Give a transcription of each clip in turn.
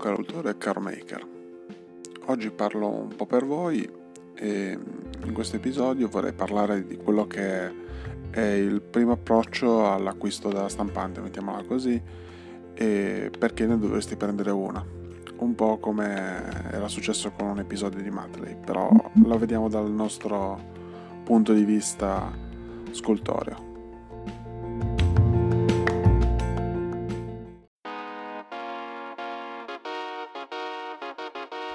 caro autore e caro maker. Oggi parlo un po' per voi e in questo episodio vorrei parlare di quello che è il primo approccio all'acquisto della stampante, mettiamola così, e perché ne dovresti prendere una. Un po' come era successo con un episodio di Matley, però la vediamo dal nostro punto di vista scultoreo.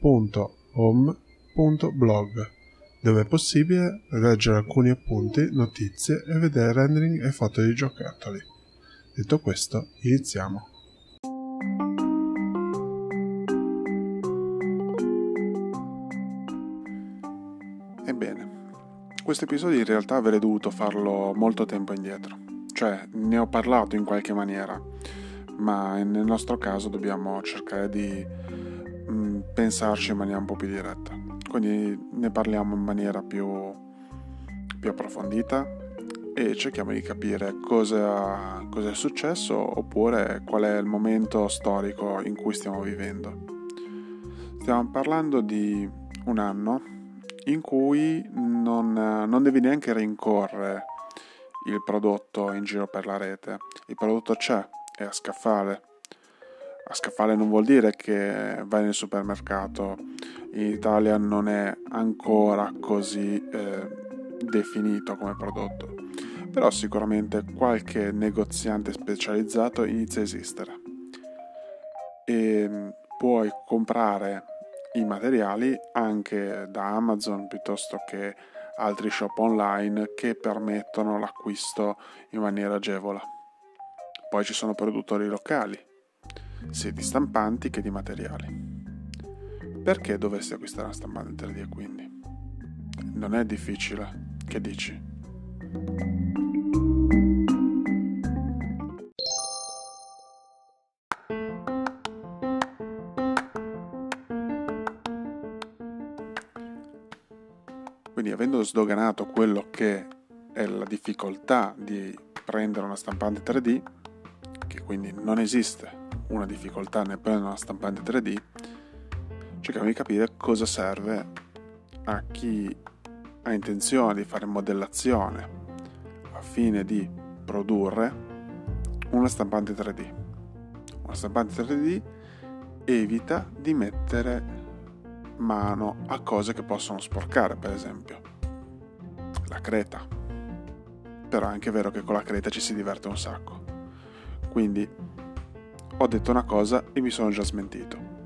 www.home.blog dove è possibile leggere alcuni appunti, notizie e vedere rendering e foto di giocattoli. Detto questo, iniziamo. Ebbene, questo episodio in realtà avrei dovuto farlo molto tempo indietro, cioè ne ho parlato in qualche maniera, ma nel nostro caso dobbiamo cercare di pensarci in maniera un po' più diretta. Quindi ne parliamo in maniera più, più approfondita e cerchiamo di capire cosa, cosa è successo oppure qual è il momento storico in cui stiamo vivendo. Stiamo parlando di un anno in cui non, non devi neanche rincorrere il prodotto in giro per la rete. Il prodotto c'è, è a scaffale a scaffale non vuol dire che vai nel supermercato. In Italia non è ancora così eh, definito come prodotto, però sicuramente qualche negoziante specializzato inizia a esistere e mm, puoi comprare i materiali anche da Amazon piuttosto che altri shop online che permettono l'acquisto in maniera agevola. Poi ci sono produttori locali sia di stampanti che di materiali. Perché dovresti acquistare una stampante 3D quindi? Non è difficile, che dici? Quindi avendo sdoganato quello che è la difficoltà di prendere una stampante 3D, che quindi non esiste una difficoltà prendere una stampante 3D, cerchiamo di capire cosa serve a chi ha intenzione di fare modellazione a fine di produrre una stampante 3D. Una stampante 3D evita di mettere mano a cose che possono sporcare, per esempio la creta. Però è anche vero che con la creta ci si diverte un sacco. Quindi ho detto una cosa e mi sono già smentito.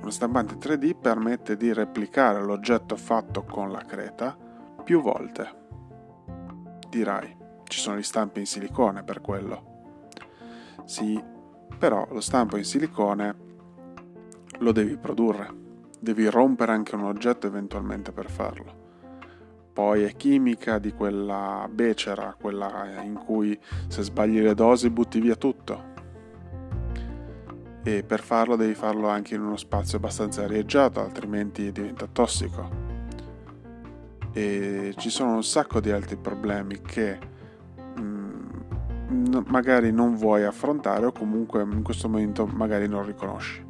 Una stampante 3D permette di replicare l'oggetto fatto con la creta più volte. Dirai, ci sono gli stampi in silicone per quello. Sì, però lo stampo in silicone lo devi produrre, devi rompere anche un oggetto eventualmente per farlo. Poi è chimica di quella becera, quella in cui se sbagli le dosi butti via tutto e per farlo devi farlo anche in uno spazio abbastanza arieggiato, altrimenti diventa tossico. E ci sono un sacco di altri problemi che mm, magari non vuoi affrontare o comunque in questo momento magari non riconosci.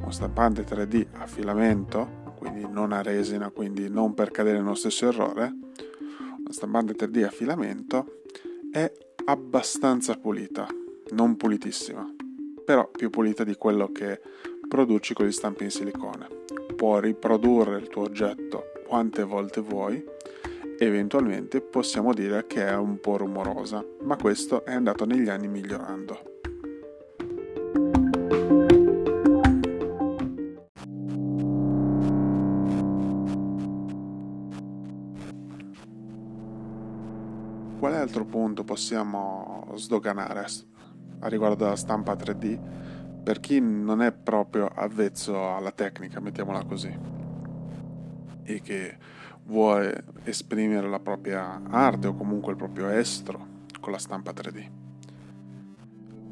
Uno stampante 3D a filamento, quindi non a resina, quindi non per cadere nello stesso errore, una stampante 3D a filamento è abbastanza pulita, non pulitissima però più pulita di quello che produci con gli stampi in silicone. Puoi riprodurre il tuo oggetto quante volte vuoi eventualmente possiamo dire che è un po' rumorosa, ma questo è andato negli anni migliorando. Quale altro punto possiamo sdoganare riguardo della stampa 3D per chi non è proprio avvezzo alla tecnica, mettiamola così, e che vuole esprimere la propria arte o comunque il proprio estro con la stampa 3D.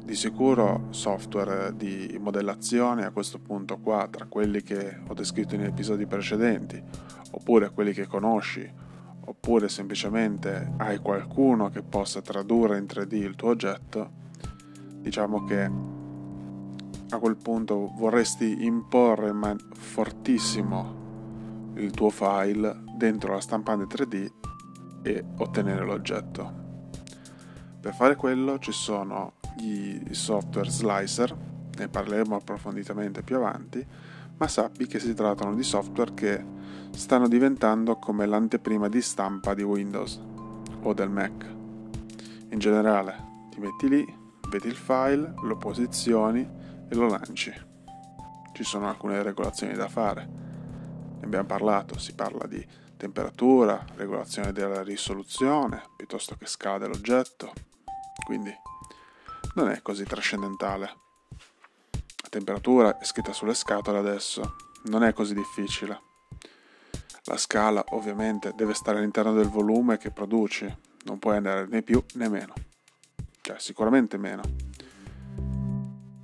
Di sicuro software di modellazione a questo punto qua, tra quelli che ho descritto in episodi precedenti, oppure quelli che conosci, oppure semplicemente hai qualcuno che possa tradurre in 3D il tuo oggetto, diciamo che a quel punto vorresti imporre ma fortissimo il tuo file dentro la stampante 3D e ottenere l'oggetto. Per fare quello ci sono gli software slicer, ne parleremo approfonditamente più avanti, ma sappi che si trattano di software che stanno diventando come l'anteprima di stampa di Windows o del Mac. In generale, ti metti lì, vedi il file, lo posizioni e lo lanci. Ci sono alcune regolazioni da fare. Ne abbiamo parlato, si parla di temperatura, regolazione della risoluzione, piuttosto che scala dell'oggetto. Quindi non è così trascendentale. La temperatura è scritta sulle scatole adesso, non è così difficile. La scala ovviamente deve stare all'interno del volume che produci, non puoi andare né più né meno. Cioè sicuramente meno.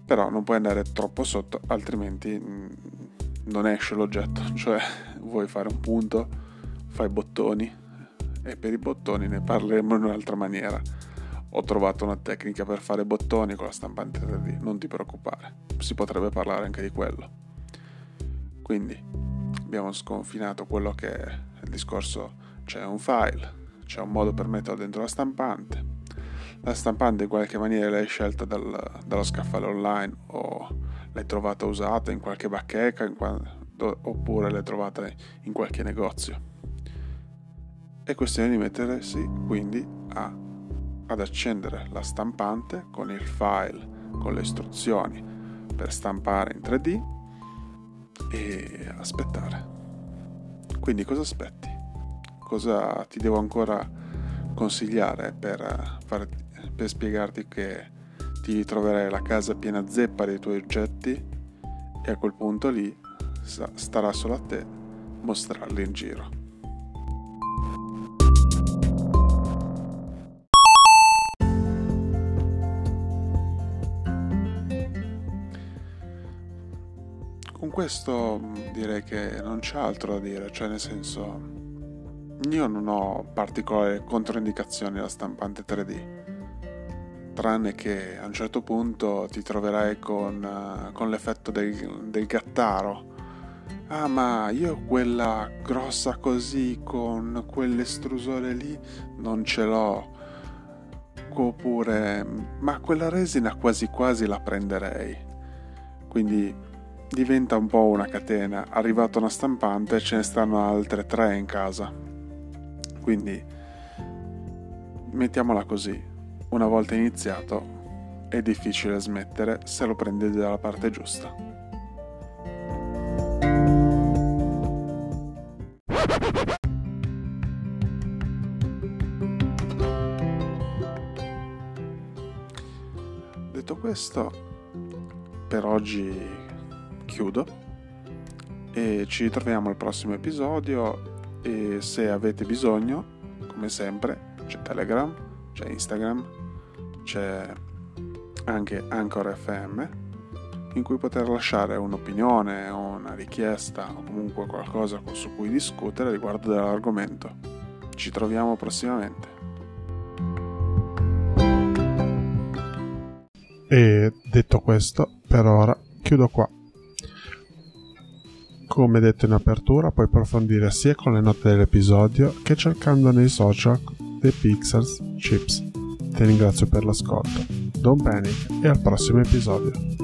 Però non puoi andare troppo sotto, altrimenti mm, non esce l'oggetto. Cioè vuoi fare un punto, fai bottoni e per i bottoni ne parleremo in un'altra maniera ho trovato una tecnica per fare bottoni con la stampante 3D, non ti preoccupare, si potrebbe parlare anche di quello. Quindi abbiamo sconfinato quello che è il discorso, c'è un file, c'è un modo per metterlo dentro la stampante. La stampante in qualche maniera l'hai scelta dal, dallo scaffale online o l'hai trovata usata in qualche bacheca in qua, oppure l'hai trovata in qualche negozio. È questione di mettersi quindi a ad accendere la stampante con il file con le istruzioni per stampare in 3D e aspettare. Quindi cosa aspetti? Cosa ti devo ancora consigliare per, far, per spiegarti che ti ritroverai la casa piena zeppa dei tuoi oggetti e a quel punto lì starà solo a te mostrarli in giro. questo mm, direi che non c'è altro da dire, cioè nel senso io non ho particolari controindicazioni alla stampante 3D, tranne che a un certo punto ti troverai con, uh, con l'effetto del, del gattaro. Ah, ma io quella grossa così con quell'estrusore lì non ce l'ho. Oppure, ma quella resina quasi quasi la prenderei. Quindi diventa un po' una catena. Arrivata una stampante ce ne stanno altre tre in casa. Quindi mettiamola così, una volta iniziato è difficile smettere se lo prendete dalla parte giusta. Detto questo, per oggi chiudo e ci ritroviamo al prossimo episodio e se avete bisogno, come sempre, c'è Telegram, c'è Instagram, c'è anche Anchor FM in cui poter lasciare un'opinione o una richiesta o comunque qualcosa su cui discutere riguardo dell'argomento. Ci troviamo prossimamente. E detto questo, per ora chiudo qua. Come detto in apertura, puoi approfondire sia con le note dell'episodio che cercando nei social dei Pixels Chips. Ti ringrazio per l'ascolto. Don't panic e al prossimo episodio.